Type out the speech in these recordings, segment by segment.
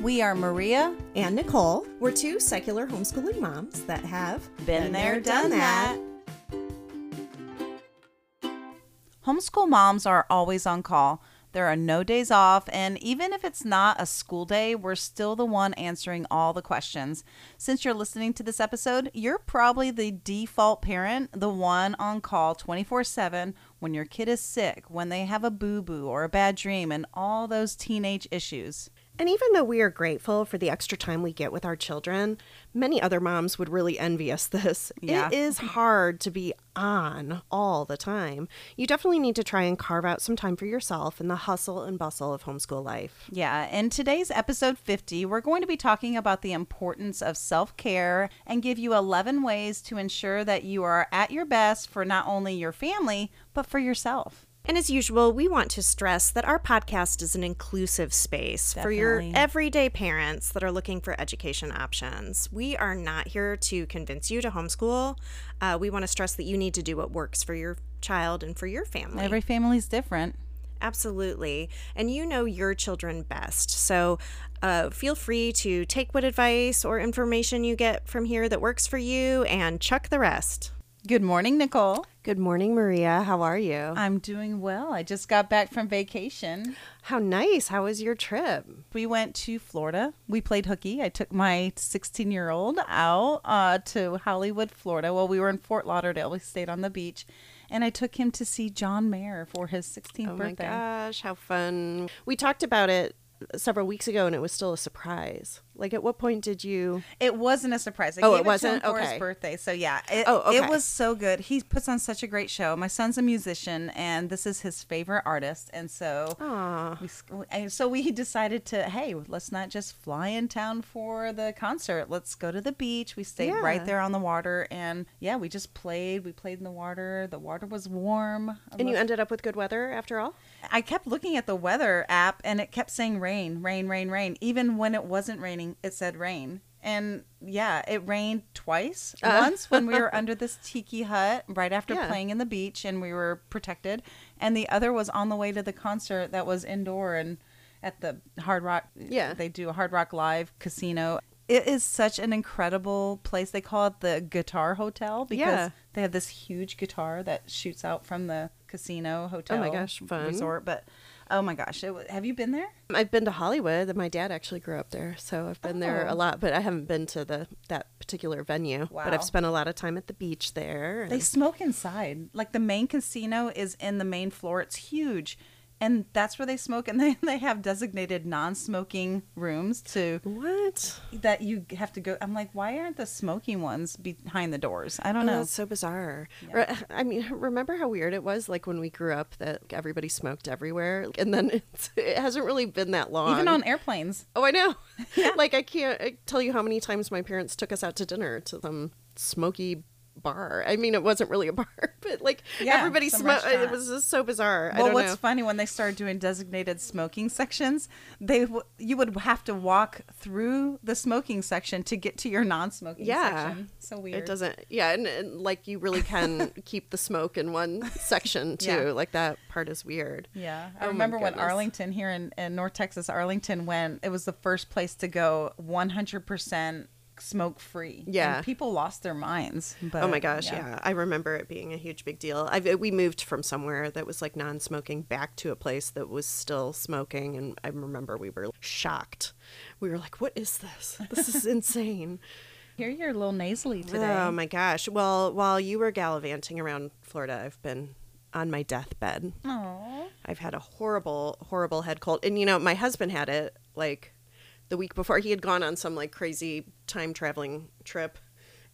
We are Maria. and Nicole. We're two secular homeschooling moms that have Been there, done that. Homeschool moms are always on call. There are no days off, and even if it's not a school day, we're still the one answering all the questions. Since you're listening to this episode, you're probably the default parent, the one on call 24 7 when your kid is sick, when they have a boo boo or a bad dream, and all those teenage issues. And even though we are grateful for the extra time we get with our children, many other moms would really envy us this. Yeah. It is hard to be on all the time. You definitely need to try and carve out some time for yourself in the hustle and bustle of homeschool life. Yeah, in today's episode 50, we're going to be talking about the importance of self care and give you 11 ways to ensure that you are at your best for not only your family, but for yourself. And as usual, we want to stress that our podcast is an inclusive space for your everyday parents that are looking for education options. We are not here to convince you to homeschool. Uh, we want to stress that you need to do what works for your child and for your family. Every family is different. Absolutely. And you know your children best. So uh, feel free to take what advice or information you get from here that works for you and chuck the rest. Good morning, Nicole. Good morning, Maria. How are you? I'm doing well. I just got back from vacation. How nice. How was your trip? We went to Florida. We played hooky. I took my 16 year old out uh, to Hollywood, Florida. Well, we were in Fort Lauderdale. We stayed on the beach. And I took him to see John Mayer for his 16th Oh my birthday. gosh, how fun. We talked about it several weeks ago and it was still a surprise. Like, at what point did you? It wasn't a surprise. I Oh, it wasn't? for his birthday. So yeah, it, Oh, it was so good. He puts on such a great show. My son's a musician, and this is his favorite artist, and so. We, and so we decided to hey let's not just fly in town for the concert let's go to the beach we stayed Yeah. right there on the water and yeah we just played we played in the water the water was warm I And you ended up with good weather after all? I kept looking at the weather app and it kept saying rain, rain, rain, rain. Even when it wasn't raining, it said rain. And yeah, it rained twice. Uh. Once when we were under this tiki hut right after Yeah. playing in the beach and we were protected. And the other was on the way to the concert that was indoor and at the Hard Rock. Yeah. They do a Hard Rock Live casino. It is such an incredible place. They call it the Guitar Hotel because Yeah. they have this huge guitar that shoots out from the casino hotel. Oh my gosh, fun. Resort, but oh my gosh, it, have you been there? Um, I've been to Hollywood. and My dad actually grew up there, so I've been there Oh. a lot. But I haven't been to the that particular venue. Wow. But I've spent a lot of time at the beach there. They smoke inside. Like the main casino is in the main floor. It's huge. And that's where they smoke and they, they have designated non-smoking rooms to what? that you have to go I'm like, why aren't the smoking ones behind the doors? I don't Oh, know. that's so bizarre. Yeah. I mean, remember how weird it was, like when we grew up, that everybody smoked everywhere, and then it's, it hasn't really been that long. Even on airplanes. Oh, I know. yeah. like I can't I tell you how many times my parents took us out to dinner to some smoky bar. I mean, it wasn't really a bar, but like Yeah, everybody smoked. It was just so bizarre. I Well, what's know. funny when they started doing designated smoking sections, they w- you would have to walk through the smoking section to get to your non-smoking Yeah. section. So weird. It doesn't, yeah, and, and like you really can keep the smoke in one section too. Yeah. Like that part is weird. Yeah, I Oh remember when. Arlington here in, in North Texas, Arlington, when it was the first place to go 100% smoke free. Yeah. And people lost their minds. But, oh my gosh, yeah. I remember it being a huge big deal. I we moved from somewhere that was like non-smoking back to a place that was still smoking, and I remember we were shocked. We were like, "What is this? This is insane." Here you're a little nasally today. Oh my gosh. Well, while you were gallivanting around Florida, I've been on my deathbed. Aw. I've had a horrible, horrible head cold. And you know, my husband had it like the week before. He had gone on some like crazy time traveling trip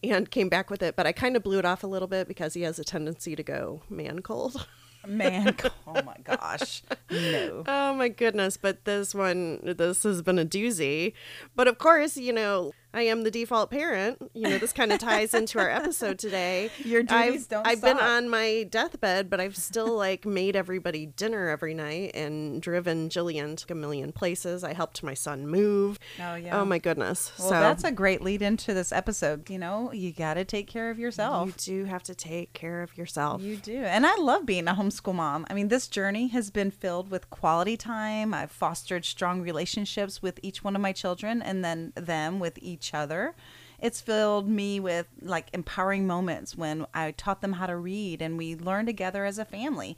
and came back with it, but I kind of blew it off a little bit because he has a tendency to go man cold. Man, oh my gosh. No. Oh my goodness, but this one this has been a doozy. But of course, you know, I am the default parent. You know, this kind of ties into our episode today. Your duties I've, don't I've been on my deathbed, but I've still like made everybody dinner every night and driven Jillian to a million places. I helped my son move. Oh, yeah. Oh my goodness. Well, so that's a great lead into this episode. You know, you got to take care of yourself. you do have to take care of yourself. You do. And I love being a homeschool mom. I mean, this journey has been filled with quality time. I've fostered strong relationships with each one of my children and then them with each other. It's filled me with like empowering moments when I taught them how to read and we learned together as a family.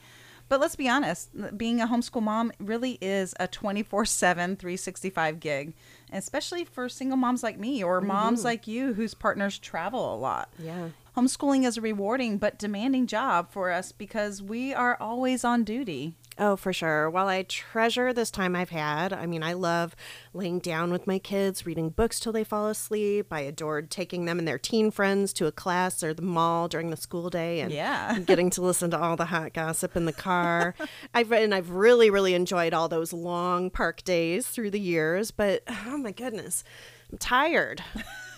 But let's be honest, being a homeschool mom really is a 24 7, 365 gig, especially for single moms like me or mm-hmm. moms like you whose partners travel a lot. Yeah. Homeschooling is a rewarding but demanding job for us because we are always on duty. Oh, for sure. While I treasure this time I've had, I mean, I love laying down with my kids, reading books till they fall asleep. I adored taking them and their teen friends to a class or the mall during the school day and Yeah. getting to listen to all the hot gossip in the car. I've and I've really, really enjoyed all those long park days through the years, but oh my goodness, I'm tired.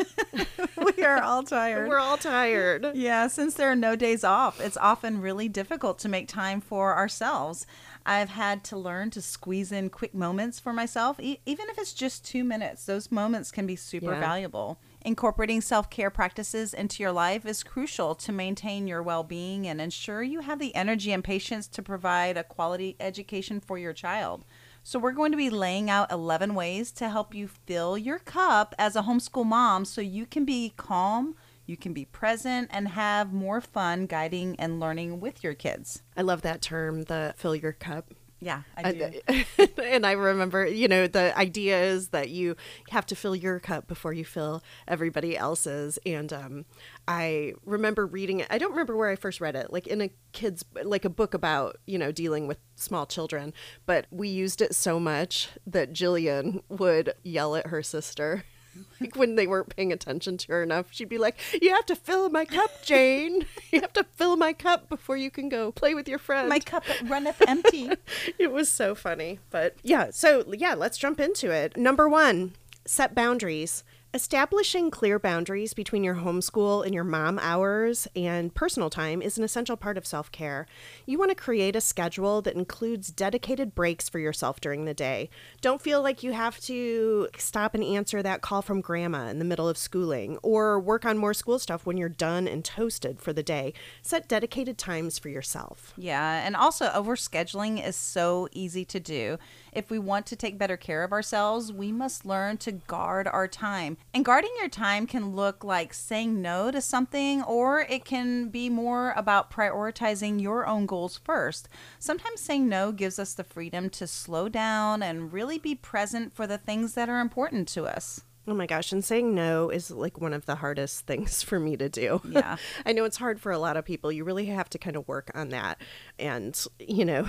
we are all tired. We're all tired. yeah, since there are no days off, it's often really difficult to make time for ourselves. I've had to learn to squeeze in quick moments for myself, e- even if it's just two minutes. Those moments can be super Yeah. valuable. Incorporating self care practices into your life is crucial to maintain your well being and ensure you have the energy and patience to provide a quality education for your child. So, we're going to be laying out 11 ways to help you fill your cup as a homeschool mom so you can be calm, you can be present, and have more fun guiding and learning with your kids. I love that term, the fill your cup. Yeah, I do. And, and I remember, you know, the idea is that you have to fill your cup before you fill everybody else's. And um, I remember reading it. I don't remember where I first read it, like in a kid's, like a book about, you know, dealing with small children. But we used it so much that Jillian would yell at her sister. Like when they weren't paying attention to her enough, she'd be like, You have to fill my cup, Jane. You have to fill my cup before you can go play with your friends My cup runneth empty. it was so funny. But yeah, so yeah, let's jump into it. Number one, set boundaries. Establishing clear boundaries between your homeschool and your mom hours and personal time is an essential part of self care. You want to create a schedule that includes dedicated breaks for yourself during the day. Don't feel like you have to stop and answer that call from grandma in the middle of schooling or work on more school stuff when you're done and toasted for the day. Set dedicated times for yourself. Yeah, and also overscheduling is so easy to do. If we want to take better care of ourselves, we must learn to guard our time. And guarding your time can look like saying no to something, or it can be more about prioritizing your own goals first. Sometimes saying no gives us the freedom to slow down and really be present for the things that are important to us. Oh my gosh, and saying no is like one of the hardest things for me to do. Yeah. I know it's hard for a lot of people. You really have to kind of work on that and, you know,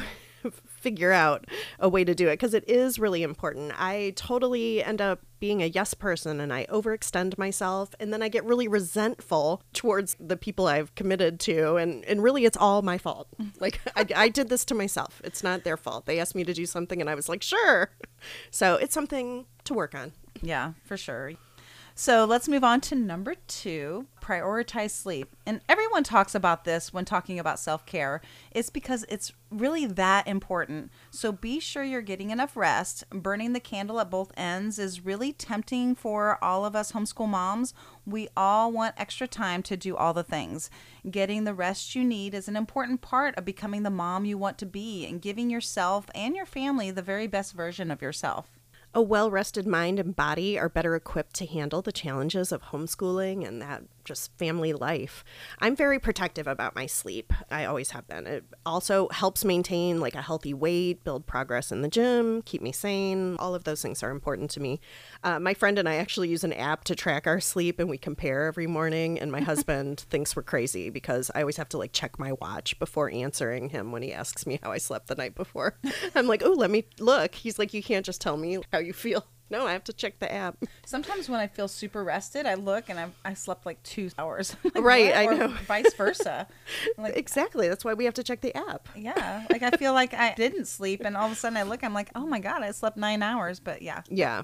figure out a way to do it because it is really important. I totally end up being a yes person and I overextend myself and then I get really resentful towards the people I've committed to and and really it's all my fault. Like I, I did this to myself. It's not their fault. They asked me to do something and I was like, "Sure." So, it's something to work on. Yeah, for sure. So let's move on to number two prioritize sleep. And everyone talks about this when talking about self care. It's because it's really that important. So be sure you're getting enough rest. Burning the candle at both ends is really tempting for all of us homeschool moms. We all want extra time to do all the things. Getting the rest you need is an important part of becoming the mom you want to be and giving yourself and your family the very best version of yourself. A well rested mind and body are better equipped to handle the challenges of homeschooling and that just family life. I'm very protective about my sleep. I always have been. It also helps maintain like a healthy weight, build progress in the gym, keep me sane. All of those things are important to me. Uh, my friend and I actually use an app to track our sleep and we compare every morning. And my husband thinks we're crazy because I always have to like check my watch before answering him when he asks me how I slept the night before. I'm like, oh, let me look. He's like, you can't just tell me how you feel. No, I have to check the app. Sometimes when I feel super rested, I look and I, I slept like two hours. Like, Right? I Or know. Vice versa. Like, Exactly. That's why we have to check the app. yeah. Like I feel like I didn't sleep, and all of a sudden I look, I'm like, oh my god, I slept nine hours. But yeah. Yeah.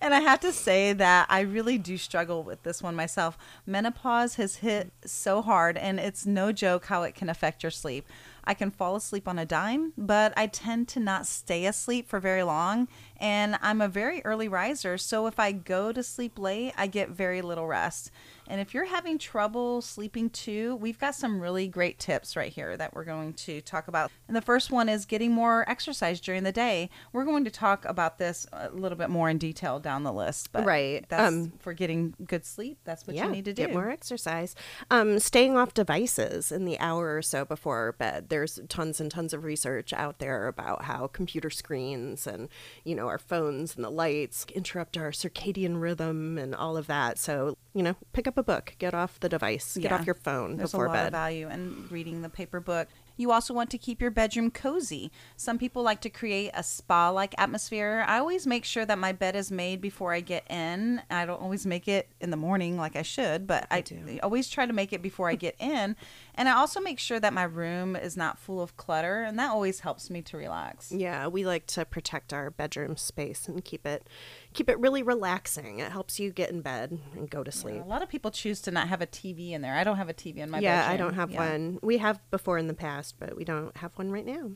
And I have to say that I really do struggle with this one myself. Menopause has hit so hard, and it's no joke how it can affect your sleep. I can fall asleep on a dime, but I tend to not stay asleep for very long. And I'm a very early riser, so if I go to sleep late, I get very little rest. And if you're having trouble sleeping too, we've got some really great tips right here that we're going to talk about. And the first one is getting more exercise during the day. We're going to talk about this a little bit more in detail down the list. But Right. That's Um, for getting good sleep. That's what you need to do. Get more exercise. Um, staying off devices in the hour or so before bed. There's tons and tons of research out there about how computer screens and, you know, our phones and the lights interrupt our circadian rhythm and all of that. So, you know, pick up a book, get off the device, get Yeah. off your phone There's before a lot bed. of value in reading the paper book. You also want to keep your bedroom cozy. Some people like to create a spa like atmosphere. I always make sure that my bed is made before I get in. I don't always make it in the morning like I should, but I, do. always try to make it before I get in. And I also make sure that my room is not full of clutter, and that always helps me to relax. Yeah, we like to protect our bedroom space and keep it keep it really relaxing. It helps you get in bed and go to sleep. A lot of people choose to not have a TV in there. I don't have a TV in my yeah, bedroom. I don't have Yeah. one. We have before in the past, but we don't have one right now.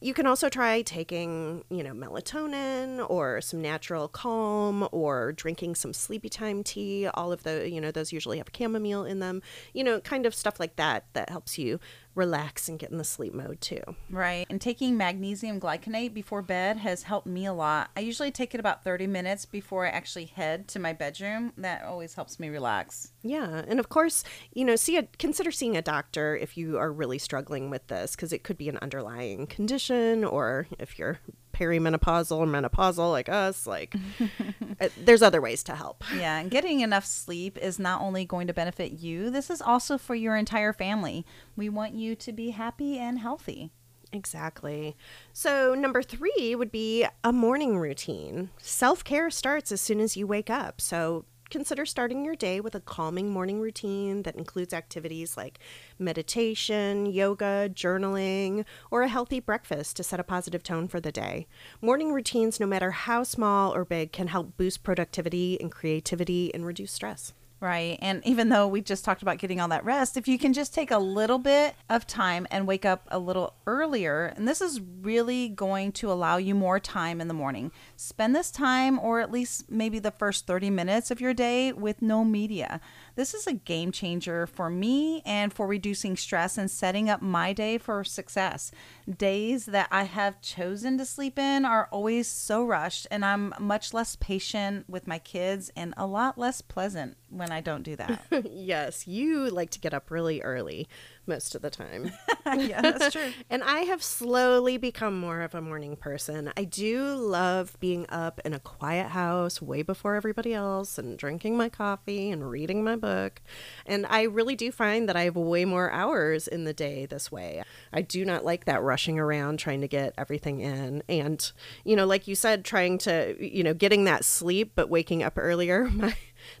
You can also try taking, you know, melatonin or some natural calm or drinking some sleepy time tea. All of the, you know, those usually have chamomile in them. You know, kind of stuff like that that helps you relax and get in the sleep mode too. Right. And taking magnesium glycinate before bed has helped me a lot. I usually take it about 30 minutes before I actually head to my bedroom. That always helps me relax. Yeah, and of course, you know, see a consider seeing a doctor if you are really struggling with this because it could be an underlying condition or if you're perimenopausal or menopausal like us, like uh, there's other ways to help. Yeah, and getting enough sleep is not only going to benefit you, this is also for your entire family. We want you to be happy and healthy. Exactly. So, number three would be a morning routine. Self care starts as soon as you wake up. So, consider starting your day with a calming morning routine that includes activities like meditation, yoga, journaling, or a healthy breakfast to set a positive tone for the day. Morning routines, no matter how small or big, can help boost productivity and creativity and reduce stress. Right. And even though we just talked about getting all that rest, if you can just take a little bit of time and wake up a little earlier, and this is really going to allow you more time in the morning. Spend this time, or at least maybe the first 30 minutes of your day, with no media. This is a game changer for me and for reducing stress and setting up my day for success. Days that I have chosen to sleep in are always so rushed, and I'm much less patient with my kids and a lot less pleasant when I don't do that. yes, you like to get up really early most of the time. yeah, that's true. And I have slowly become more of a morning person. I do love being up in a quiet house way before everybody else and drinking my coffee and reading my book. And I really do find that I have way more hours in the day this way. I do not like that rushing around trying to get everything in. And, you know, like you said, trying to, you know, getting that sleep but waking up earlier. My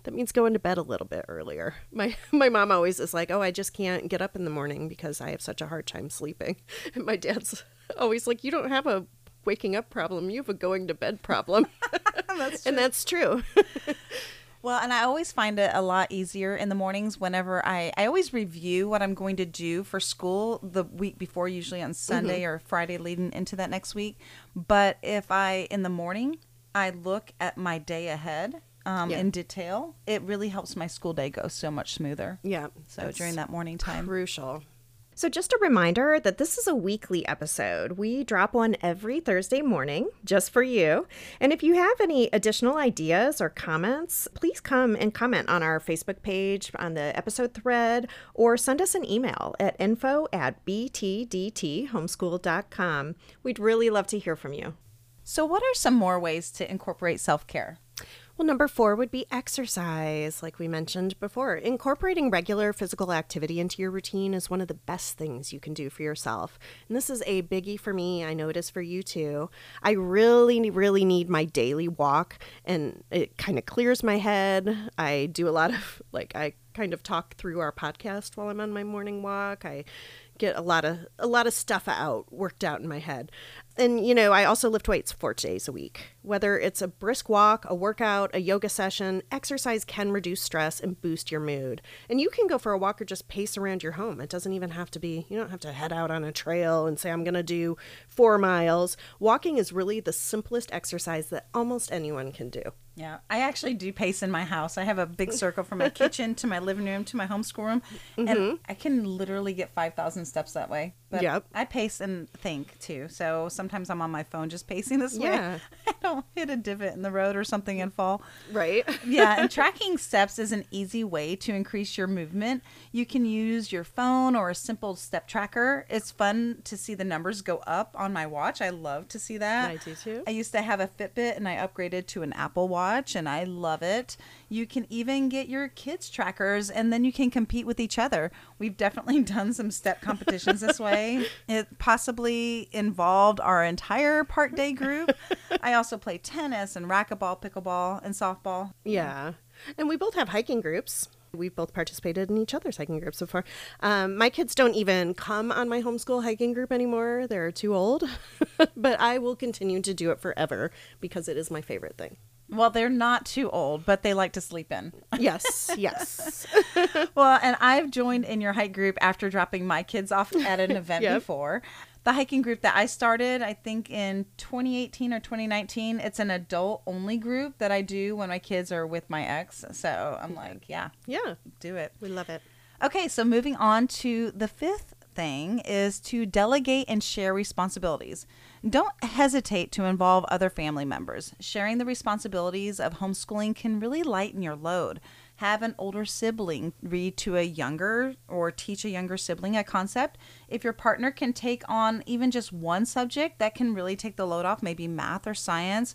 that means going to bed a little bit earlier. My my mom always is like, "Oh, I just can't get up in the morning because I have such a hard time sleeping." And my dad's always like, "You don't have a waking up problem. You have a going to bed problem." That's and that's true. Well, and I always find it a lot easier in the mornings whenever I I always review what I'm going to do for school the week before, usually on Sunday mm-hmm. or Friday leading into that next week. But if I in the morning I look at my day ahead um, Yeah. in detail, it really helps my school day go so much smoother. yeah. So during that morning time. crucial. So, just a reminder that this is a weekly episode. We drop one every Thursday morning just for you. And if you have any additional ideas or comments, please come and comment on our Facebook page, on the episode thread, or send us an email at info at btdthomeschool.com. We'd really love to hear from you. So, what are some more ways to incorporate self care? Well, number four would be exercise, like we mentioned before. Incorporating regular physical activity into your routine is one of the best things you can do for yourself. And this is a biggie for me. I know it is for you too. I really, really need my daily walk, and it kind of clears my head. I do a lot of, like, I kind of talk through our podcast while I'm on my morning walk. I get a lot of a lot of stuff out worked out in my head. And you know, I also lift weights 4 days a week. Whether it's a brisk walk, a workout, a yoga session, exercise can reduce stress and boost your mood. And you can go for a walk or just pace around your home. It doesn't even have to be, you don't have to head out on a trail and say I'm going to do 4 miles. Walking is really the simplest exercise that almost anyone can do. Yeah, I actually do pace in my house. I have a big circle from my kitchen to my living room to my homeschool room, and mm-hmm. I can literally get 5,000 steps that way. But Yep. I pace and think too. So sometimes I'm on my phone just pacing this Yeah. way. I don't hit a divot in the road or something and fall. Right? yeah, and tracking steps is an easy way to increase your movement. You can use your phone or a simple step tracker. It's fun to see the numbers go up on my watch. I love to see that. I do too. I used to have a Fitbit and I upgraded to an Apple Watch and I love it. You can even get your kids trackers and then you can compete with each other. We've definitely done some step competitions this way. It possibly involved our entire part day group. I also play tennis and racquetball, pickleball, and softball. Yeah. And we both have hiking groups. We've both participated in each other's hiking groups before. Um, my kids don't even come on my homeschool hiking group anymore. They're too old. but I will continue to do it forever because it is my favorite thing. Well, they're not too old, but they like to sleep in. Yes, yes. Well, and I've joined in your hike group after dropping my kids off at an event Yep. before. The hiking group that I started, I think in 2018 or 2019, it's an adult only group that I do when my kids are with my ex. So I'm like, yeah, yeah, do it. we love it. Okay, so moving on to the fifth thing is to delegate and share responsibilities. Don't hesitate to involve other family members. Sharing the responsibilities of homeschooling can really lighten your load. Have an older sibling read to a younger or teach a younger sibling a concept. If your partner can take on even just one subject, that can really take the load off, maybe math or science.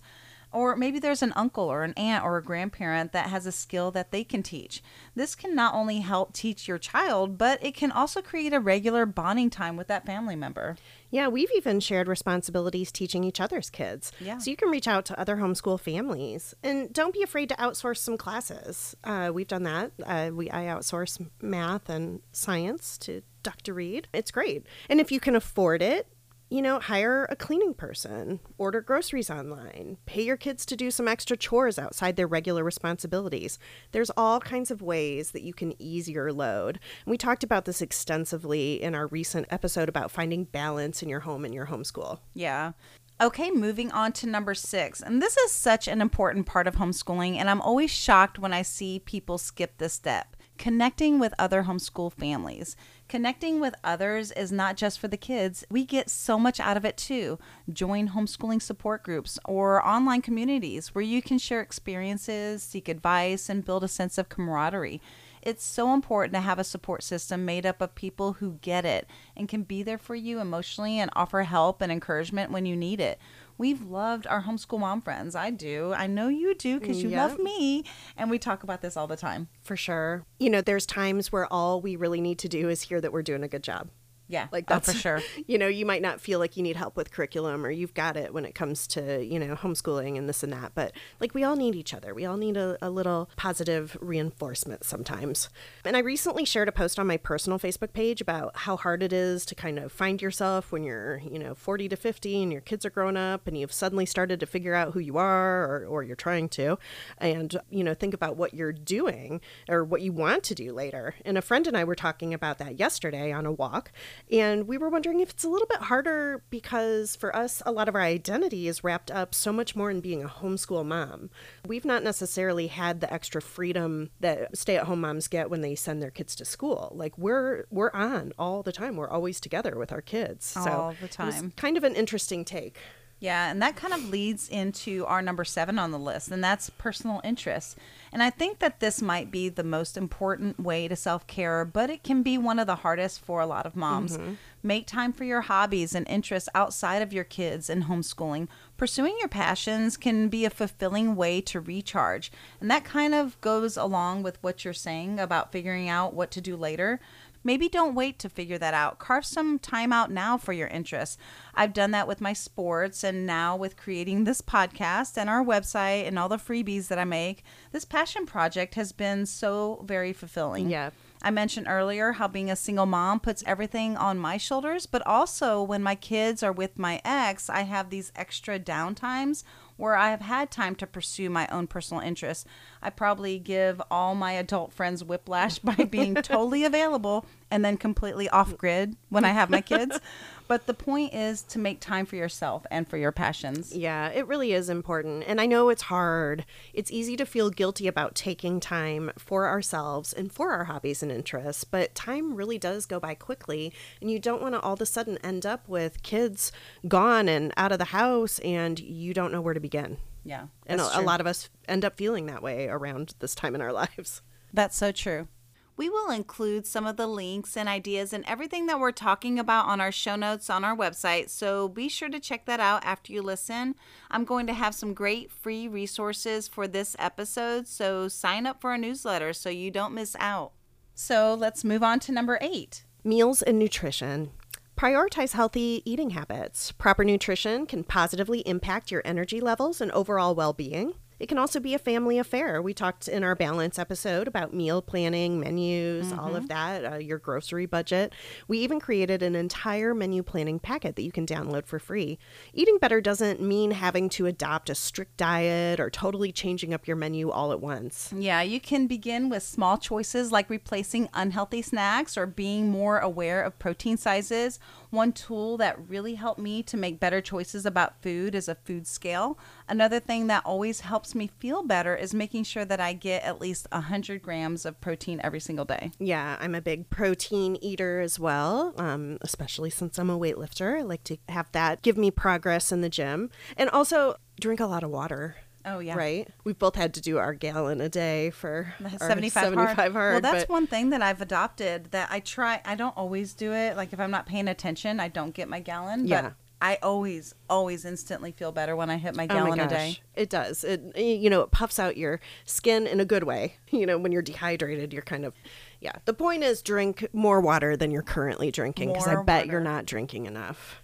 Or maybe there's an uncle or an aunt or a grandparent that has a skill that they can teach. This can not only help teach your child, but it can also create a regular bonding time with that family member. Yeah, we've even shared responsibilities teaching each other's kids. Yeah. So you can reach out to other homeschool families, and don't be afraid to outsource some classes. Uh, we've done that. Uh, we I outsource math and science to Dr. Reed. It's great, and if you can afford it. You know, hire a cleaning person, order groceries online, pay your kids to do some extra chores outside their regular responsibilities. There's all kinds of ways that you can ease your load. And we talked about this extensively in our recent episode about finding balance in your home and your homeschool. Yeah. Okay, moving on to number six. And this is such an important part of homeschooling, and I'm always shocked when I see people skip this step. Connecting with other homeschool families. Connecting with others is not just for the kids. We get so much out of it too. Join homeschooling support groups or online communities where you can share experiences, seek advice, and build a sense of camaraderie. It's so important to have a support system made up of people who get it and can be there for you emotionally and offer help and encouragement when you need it. We've loved our homeschool mom friends. I do. I know you do because you Yep. love me. And we talk about this all the time. For sure. You know, there's times where all we really need to do is hear that we're doing a good job. Yeah, Like oh, that's for sure. You know, you might not feel like you need help with curriculum or you've got it when it comes to, you know, homeschooling and this and that. But like we all need each other. We all need a, a little positive reinforcement sometimes. And I recently shared a post on my personal Facebook page about how hard it is to kind of find yourself when you're, you know, 40 to 50 and your kids are grown up and you've suddenly started to figure out who you are or, or you're trying to. And, you know, think about what you're doing or what you want to do later. And a friend and I were talking about that yesterday on a walk. And we were wondering if it's a little bit harder because for us, a lot of our identity is wrapped up so much more in being a homeschool mom. We've not necessarily had the extra freedom that stay at home moms get when they send their kids to school. Like we're we're on all the time. We're always together with our kids. so All the it was time. kind of an interesting take. Yeah, and that kind of leads into our number seven on the list, and that's personal interests. And I think that this might be the most important way to self care, but it can be one of the hardest for a lot of moms. Mm-hmm. Make time for your hobbies and interests outside of your kids and homeschooling. Pursuing your passions can be a fulfilling way to recharge. And that kind of goes along with what you're saying about figuring out what to do later. Maybe don't wait to figure that out. Carve some time out now for your interests. I've done that with my sports and now with creating this podcast and our website and all the freebies that I make. This passion project has been so very fulfilling. Yeah. I mentioned earlier how being a single mom puts everything on my shoulders, but also when my kids are with my ex, I have these extra downtimes where I have had time to pursue my own personal interests. I probably give all my adult friends whiplash by being totally available and then completely off mm. grid when I have my kids. But the point is to make time for yourself and for your passions. Yeah, it really is important. And I know it's hard. It's easy to feel guilty about taking time for ourselves and for our hobbies and interests, but time really does go by quickly. And you don't want to all of a sudden end up with kids gone and out of the house and you don't know where to begin. Yeah. And a, a lot of us end up feeling that way around this time in our lives. That's so true. We will include some of the links and ideas and everything that we're talking about on our show notes on our website, so be sure to check that out after you listen. I'm going to have some great free resources for this episode, so sign up for our newsletter so you don't miss out. So let's move on to number eight. Meals and nutrition. Prioritize healthy eating habits. Proper nutrition can positively impact your energy levels and overall well being. It can also be a family affair. We talked in our balance episode about meal planning, menus, all of that, uh, your grocery budget. We even created an entire menu planning packet that you can download for free. Eating better doesn't mean having to adopt a strict diet or totally changing up your menu all at once. Yeah, you can begin with small choices like replacing unhealthy snacks or being more aware of protein sizes. One tool that really helped me to make better choices about food is a food scale. Another thing that always helps me feel better is making sure that I get at least 100 grams of protein every single day. Yeah, I'm a big protein eater as well, um, especially since I'm a weightlifter. I like to have that give me progress in the gym. And also drink a lot of water. Oh, yeah. Right? We've both had to do our gallon a day for 75, 75 hard. hard. Well, that's but- one thing that I've adopted that I try. I don't always do it. Like if I'm not paying attention, I don't get my gallon. Yeah. But I always, always instantly feel better when I hit my Oh my gallon a day. It does. It you know, it puffs out your skin in a good way. You know, when you're dehydrated, you're kind of yeah. The point is drink more water than you're currently drinking because I bet you're not drinking enough.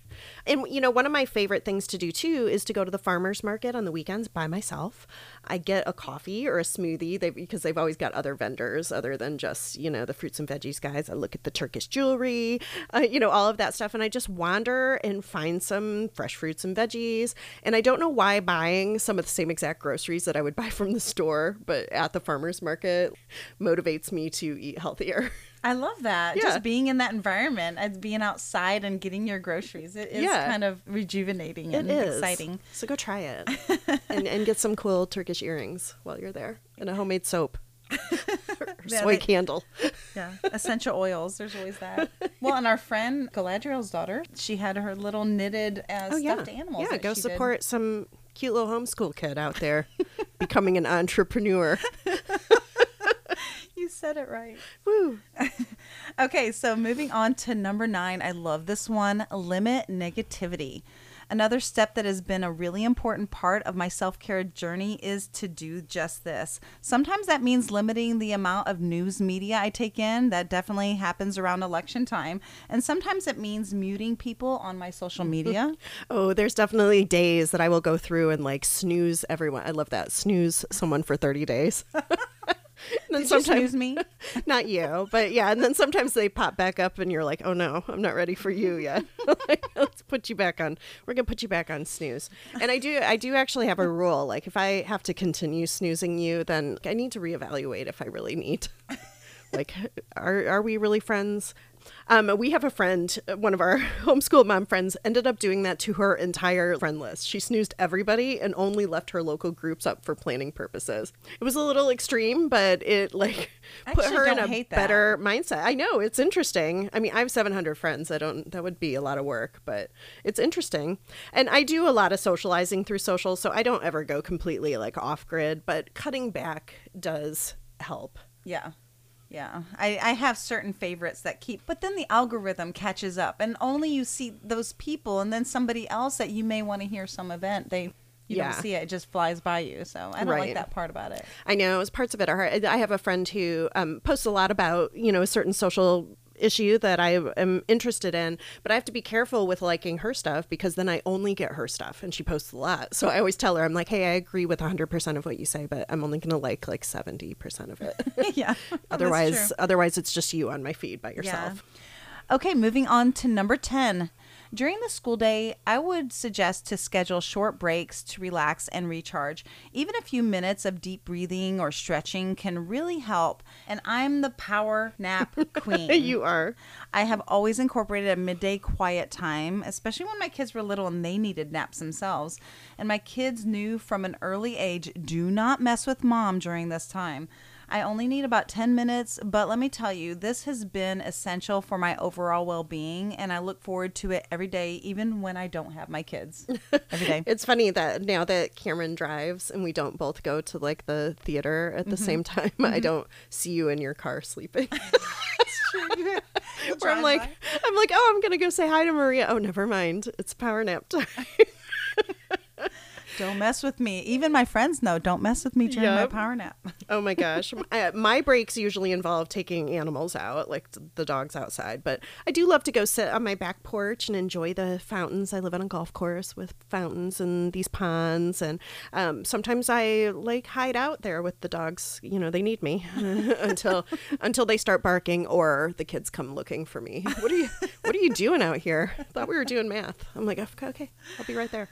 And you know, one of my favorite things to do too is to go to the farmers market on the weekends by myself. I get a coffee or a smoothie they, because they've always got other vendors other than just you know the fruits and veggies guys. I look at the Turkish jewelry, uh, you know all of that stuff, and I just wander and find some fresh fruits and veggies. And I don't know why buying some of the same exact groceries that I would buy from the store, but at the farmers market, motivates me to eat healthier. I love that. Yeah. Just being in that environment and being outside and getting your groceries. It is Yeah. kind of rejuvenating It and is exciting. So go try it and, and get some cool Turkish earrings while you're there and a homemade soap. Yeah, soy they- candle. Yeah. Essential oils. There's always that. Well, and our friend Galadriel's daughter, she had her little knitted uh, Oh yeah, stuffed animals. yeah. Go she did. support some cute little homeschool kid out there becoming an entrepreneur. You said it right. Woo! Okay, so moving on to number nine. I love this one limit negativity. Another step that has been a really important part of my self care journey is to do just this. Sometimes that means limiting the amount of news media I take in. That definitely happens around election time. And sometimes it means muting people on my social media. Oh, there's definitely days that I will go through and like snooze everyone. I love that snooze someone for 30 days. And then Did you me? not you, but yeah. And then sometimes they pop back up, and you're like, "Oh no, I'm not ready for you yet." Like, Let's put you back on. We're gonna put you back on snooze. And I do, I do actually have a rule. Like, if I have to continue snoozing you, then I need to reevaluate if I really need. like, are are we really friends? Um, we have a friend, one of our homeschool mom friends, ended up doing that to her entire friend list. She snoozed everybody and only left her local groups up for planning purposes. It was a little extreme, but it like put her in a better mindset. I know it's interesting. I mean, I have 700 friends. I don't. That would be a lot of work, but it's interesting. And I do a lot of socializing through social, so I don't ever go completely like off grid. But cutting back does help. Yeah. Yeah. I, I have certain favorites that keep, but then the algorithm catches up and only you see those people and then somebody else that you may want to hear some event, they, you Yeah. don't see it. It just flies by you. So I don't Right. like that part about it. I know parts of it are hard. I have a friend who um, posts a lot about you know a certain social issue that I am interested in, but I have to be careful with liking her stuff because then I only get her stuff and she posts a lot. So I always tell her, I'm like, hey, I agree with 100% of what you say, but I'm only going to like like 70% of it. yeah. otherwise, otherwise it's just you on my feed by yourself. Okay, moving on to number 10. During the school day, I would suggest to schedule short breaks to relax and recharge. Even a few minutes of deep breathing or stretching can really help. And I'm the power nap queen. you are. I have always incorporated a midday quiet time, especially when my kids were little and they needed naps themselves. And my kids knew from an early age do not mess with mom during this time. I only need about 10 minutes, but let me tell you, this has been essential for my overall well being, and I look forward to it every day, even when I don't have my kids. Every day. It's funny that now that Cameron drives and we don't both go to like the theater at the mm-hmm. same time, I mm-hmm. don't see you in your car sleeping. Where I'm like, by. I'm like, oh, I'm gonna go say hi to Maria. Oh, never mind. It's power nap time. Don't mess with me. Even my friends know, don't mess with me during my power nap. oh my gosh, my breaks usually involve taking animals out, like the dogs outside. But I do love to go sit on my back porch and enjoy the fountains. I live on a golf course with fountains and these ponds, and um, sometimes I like hide out there with the dogs. You know, they need me until until they start barking or the kids come looking for me. What are you What are you doing out here? I thought we were doing math. I'm like, okay, okay, I'll be right there.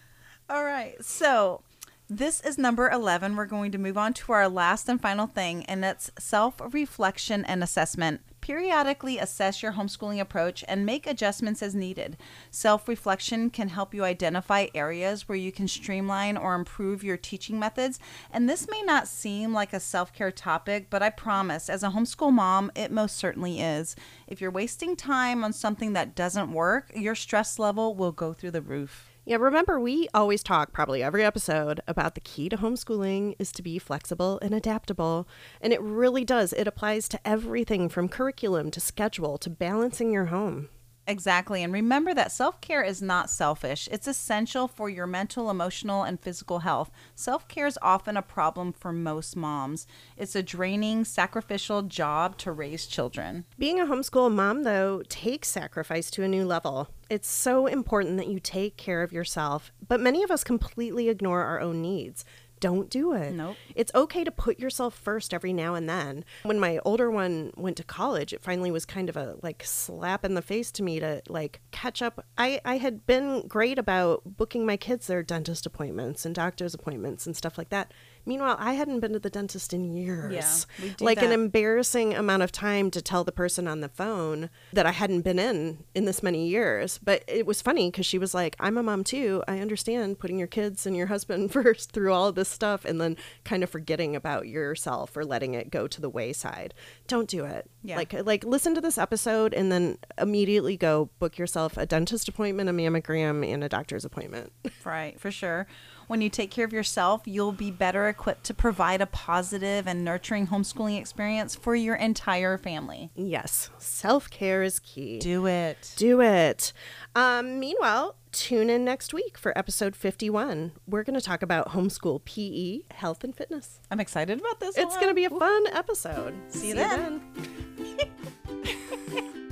All right. So this is number 11. We're going to move on to our last and final thing, and that's self reflection and assessment. Periodically assess your homeschooling approach and make adjustments as needed. Self reflection can help you identify areas where you can streamline or improve your teaching methods. And this may not seem like a self care topic, but I promise, as a homeschool mom, it most certainly is. If you're wasting time on something that doesn't work, your stress level will go through the roof. Yeah, remember, we always talk probably every episode about the key to homeschooling is to be flexible and adaptable. And it really does. It applies to everything from curriculum to schedule to balancing your home. Exactly. And remember that self care is not selfish, it's essential for your mental, emotional, and physical health. Self care is often a problem for most moms. It's a draining, sacrificial job to raise children. Being a homeschool mom, though, takes sacrifice to a new level. It's so important that you take care of yourself, but many of us completely ignore our own needs. Don't do it. Nope. It's okay to put yourself first every now and then. When my older one went to college, it finally was kind of a like slap in the face to me to like catch up. I I had been great about booking my kids their dentist appointments and doctor's appointments and stuff like that. Meanwhile, I hadn't been to the dentist in years. Yeah, like an embarrassing amount of time to tell the person on the phone that I hadn't been in in this many years. But it was funny because she was like, I'm a mom too. I understand putting your kids and your husband first through all of this stuff and then kind of forgetting about yourself or letting it go to the wayside. Don't do it. Yeah. Like, like listen to this episode and then immediately go book yourself a dentist appointment, a mammogram, and a doctor's appointment. Right, for sure. When you take care of yourself, you'll be better equipped to provide a positive and nurturing homeschooling experience for your entire family. yes, self care is key. Do it. Do it. Um, meanwhile, tune in next week for episode 51. We're going to talk about homeschool PE, health, and fitness. I'm excited about this. It's going to be a fun episode. See you then.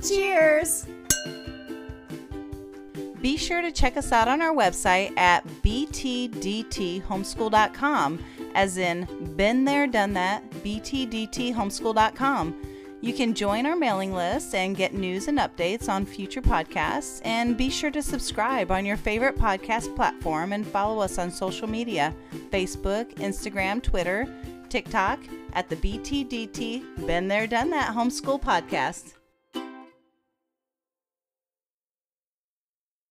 Cheers. Be sure to check us out on our website at btdthomeschool.com, as in been there, done that, btdthomeschool.com. You can join our mailing list and get news and updates on future podcasts. And be sure to subscribe on your favorite podcast platform and follow us on social media Facebook, Instagram, Twitter, TikTok at the BTDT Been There, Done That Homeschool Podcast.